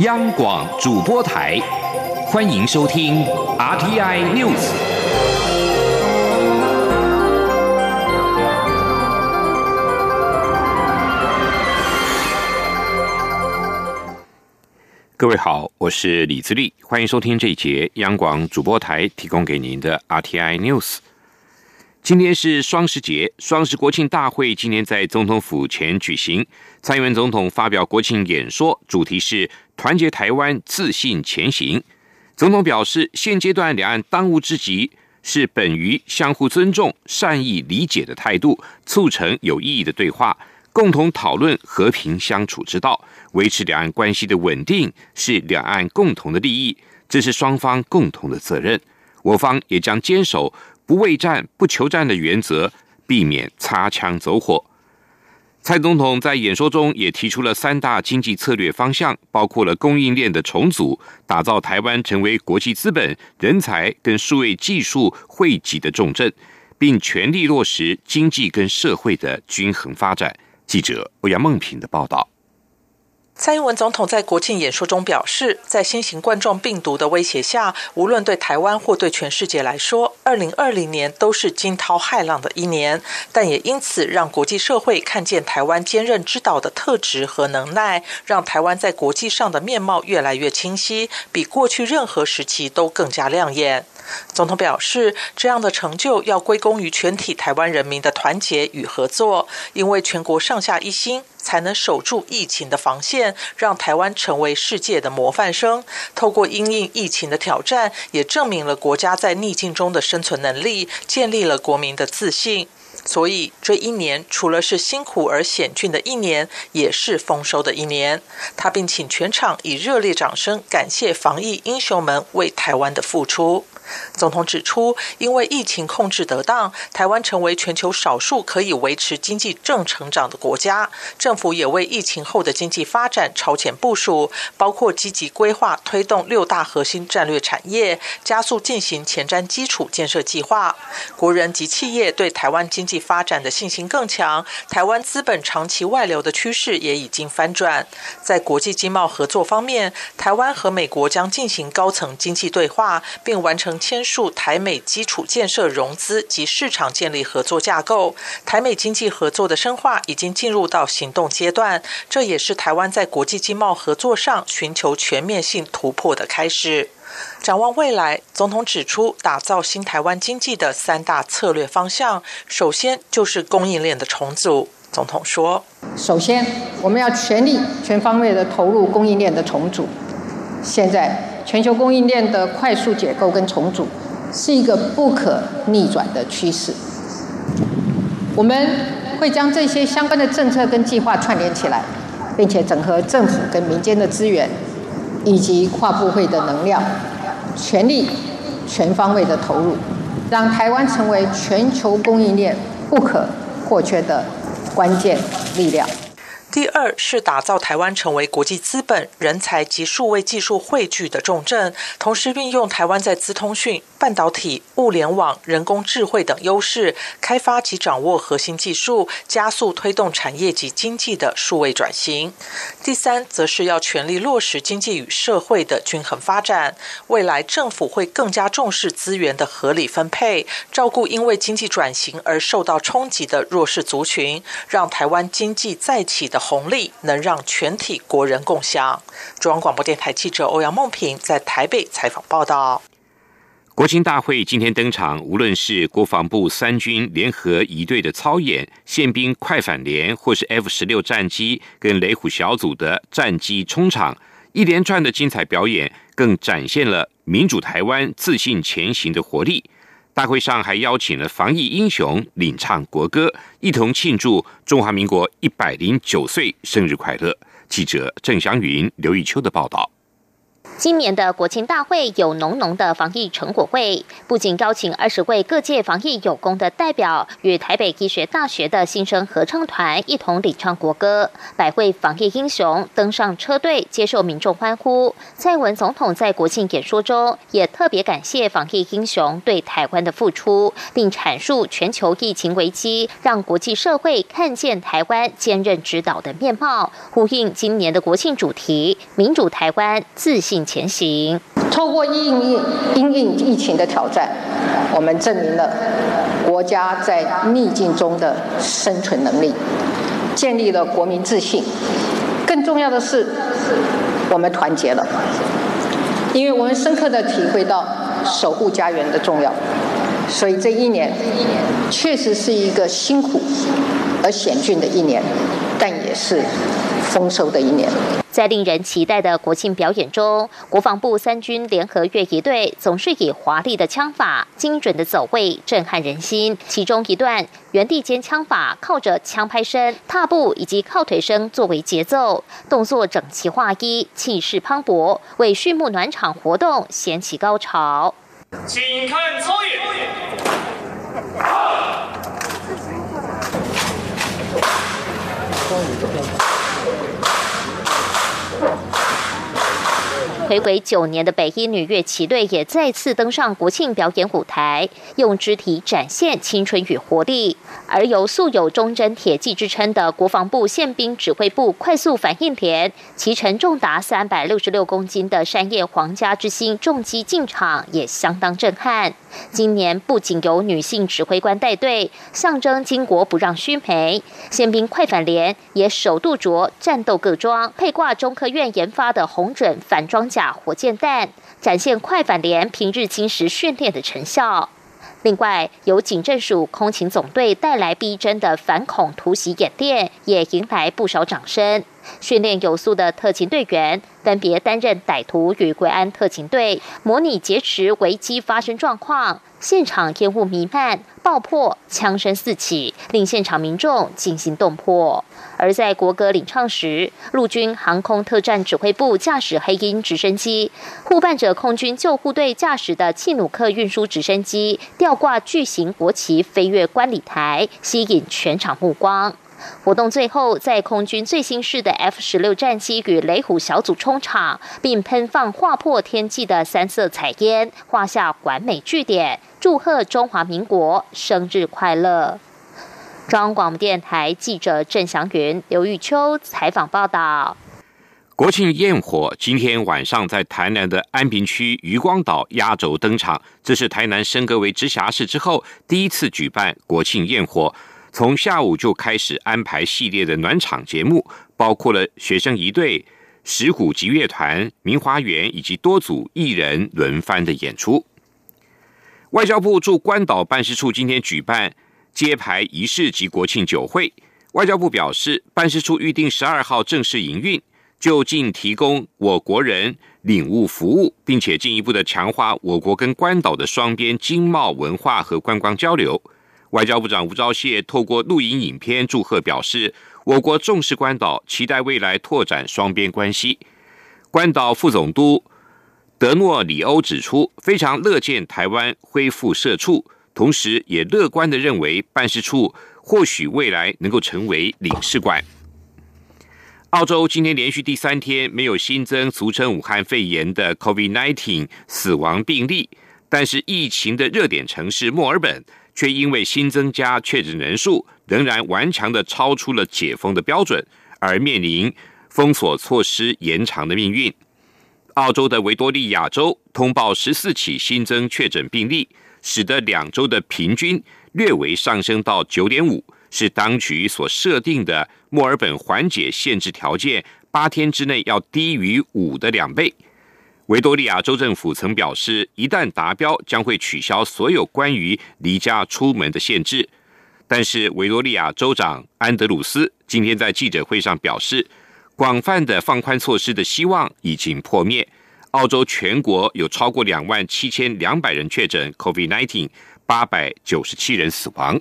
央广主播台，欢迎收听 RTI News。各位好，我是李自立，欢迎收听这一节央广主播台提供给您的 RTI News。今天是双十节，双十国庆大会今天在总统府前举行。蔡英文总统发表国庆演说，主题是“团结台湾，自信前行”。总统表示，现阶段两岸当务之急是本于相互尊重、善意理解的态度，促成有意义的对话，共同讨论和平相处之道，维持两岸关系的稳定是两岸共同的利益，这是双方共同的责任。我方也将坚守。不畏战、不求战的原则，避免擦枪走火。蔡总统在演说中也提出了三大经济策略方向，包括了供应链的重组，打造台湾成为国际资本、人才跟数位技术汇集的重镇，并全力落实经济跟社会的均衡发展。记者欧阳梦平的报道。蔡英文总统在国庆演说中表示，在新型冠状病毒的威胁下，无论对台湾或对全世界来说，二零二零年都是惊涛骇浪的一年。但也因此让国际社会看见台湾坚韧之岛的特质和能耐，让台湾在国际上的面貌越来越清晰，比过去任何时期都更加亮眼。总统表示，这样的成就要归功于全体台湾人民的团结与合作，因为全国上下一心，才能守住疫情的防线，让台湾成为世界的模范生。透过因应疫情的挑战，也证明了国家在逆境中的生存能力，建立了国民的自信。所以，这一年除了是辛苦而险峻的一年，也是丰收的一年。他并请全场以热烈掌声感谢防疫英雄们为台湾的付出。总统指出，因为疫情控制得当，台湾成为全球少数可以维持经济正成长的国家。政府也为疫情后的经济发展超前部署，包括积极规划推动六大核心战略产业，加速进行前瞻基础建设计划。国人及企业对台湾经济发展的信心更强，台湾资本长期外流的趋势也已经翻转。在国际经贸合作方面，台湾和美国将进行高层经济对话，并完成。签署台美基础建设融资及市场建立合作架构，台美经济合作的深化已经进入到行动阶段，这也是台湾在国际经贸合作上寻求全面性突破的开始。展望未来，总统指出，打造新台湾经济的三大策略方向，首先就是供应链的重组。总统说：“首先，我们要全力全方位的投入供应链的重组。现在。”全球供应链的快速解构跟重组是一个不可逆转的趋势。我们会将这些相关的政策跟计划串联起来，并且整合政府跟民间的资源以及跨部会的能量，全力全方位的投入，让台湾成为全球供应链不可或缺的关键力量。第二是打造台湾成为国际资本、人才及数位技术汇聚的重镇，同时运用台湾在资通讯、半导体、物联网、人工智慧等优势，开发及掌握核心技术，加速推动产业及经济的数位转型。第三，则是要全力落实经济与社会的均衡发展。未来政府会更加重视资源的合理分配，照顾因为经济转型而受到冲击的弱势族群，让台湾经济再起的。红利能让全体国人共享。中央广播电台记者欧阳梦平在台北采访报道。国庆大会今天登场，无论是国防部三军联合一队的操演、宪兵快反连，或是 F 十六战机跟雷虎小组的战机冲场，一连串的精彩表演，更展现了民主台湾自信前行的活力。大会上还邀请了防疫英雄领唱国歌，一同庆祝中华民国一百零九岁生日快乐。记者郑祥云、刘玉秋的报道。今年的国庆大会有浓浓的防疫成果会，不仅邀请二十位各界防疫有功的代表与台北医学大学的新生合唱团一同领唱国歌，百位防疫英雄登上车队接受民众欢呼。蔡文总统在国庆演说中也特别感谢防疫英雄对台湾的付出，并阐述全球疫情危机让国际社会看见台湾坚韧指导的面貌，呼应今年的国庆主题“民主台湾，自信”。前行，透过应应应应疫情的挑战，我们证明了国家在逆境中的生存能力，建立了国民自信。更重要的是，我们团结了，因为我们深刻的体会到守护家园的重要。所以这一年确实是一个辛苦而险峻的一年，但也是丰收的一年。在令人期待的国庆表演中，国防部三军联合乐仪队总是以华丽的枪法、精准的走位震撼人心。其中一段原地间枪法，靠着枪拍声、踏步以及靠腿声作为节奏，动作整齐划一，气势磅礴，为序幕暖场活动掀起高潮。请看操演。回归九年的北一女乐旗队也再次登上国庆表演舞台，用肢体展现青春与活力。而由素有“忠贞铁骑”之称的国防部宪兵指挥部快速反应连，其沉重达三百六十六公斤的山叶皇家之星重机进场，也相当震撼。今年不仅由女性指挥官带队，象征巾帼不让须眉，宪兵快反连也首度着战斗各装，配挂中科院研发的红准反装甲。火箭弹展现快反连平日侵蚀训练的成效。另外，由警政署空勤总队带来逼真的反恐突袭演练，也迎来不少掌声。训练有素的特勤队员分别担任歹徒与国安特勤队，模拟劫持危机发生状况。现场烟雾弥漫、爆破、枪声四起，令现场民众惊心动魄。而在国歌领唱时，陆军航空特战指挥部驾驶黑鹰直升机，护伴者空军救护队驾驶的契努克运输直升机，吊挂巨型国旗飞越观礼台，吸引全场目光。活动最后，在空军最新式的 F 十六战机与雷虎小组冲场，并喷放划破天际的三色彩烟，画下完美句点，祝贺中华民国生日快乐。中央广播电台记者郑祥云、刘玉秋采访报道。国庆焰火今天晚上在台南的安平区渔光岛压轴登场，这是台南升格为直辖市之后第一次举办国庆焰火。从下午就开始安排系列的暖场节目，包括了学生一队、石鼓集乐团、明华园以及多组艺人轮番的演出。外交部驻关岛办事处今天举办揭牌仪式及国庆酒会。外交部表示，办事处预定十二号正式营运，就近提供我国人领悟服务，并且进一步的强化我国跟关岛的双边经贸、文化和观光交流。外交部长吴钊燮透过录影影片祝贺表示，我国重视关岛，期待未来拓展双边关系。关岛副总督德诺里欧指出，非常乐见台湾恢复社处，同时也乐观的认为办事处或许未来能够成为领事馆。澳洲今天连续第三天没有新增俗称武汉肺炎的 COVID-19 死亡病例，但是疫情的热点城市墨尔本。却因为新增加确诊人数仍然顽强的超出了解封的标准，而面临封锁措施延长的命运。澳洲的维多利亚州通报十四起新增确诊病例，使得两周的平均略微上升到九点五，是当局所设定的墨尔本缓解限制条件八天之内要低于五的两倍。维多利亚州政府曾表示，一旦达标，将会取消所有关于离家出门的限制。但是，维多利亚州长安德鲁斯今天在记者会上表示，广泛的放宽措施的希望已经破灭。澳洲全国有超过两万七千两百人确诊 COVID-19，八百九十七人死亡。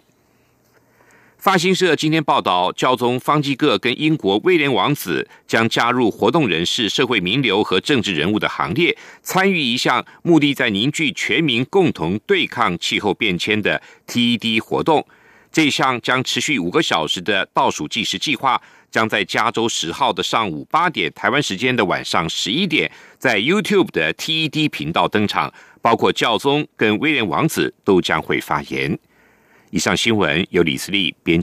法新社今天报道，教宗方济各跟英国威廉王子将加入活动人士、社会名流和政治人物的行列，参与一项目的在凝聚全民共同对抗气候变迁的 TED 活动。这项将持续五个小时的倒数计时计划，将在加州十号的上午八点（台湾时间的晚上十一点）在 YouTube 的 TED 频道登场，包括教宗跟威廉王子都将会发言。以上新闻由李思利编。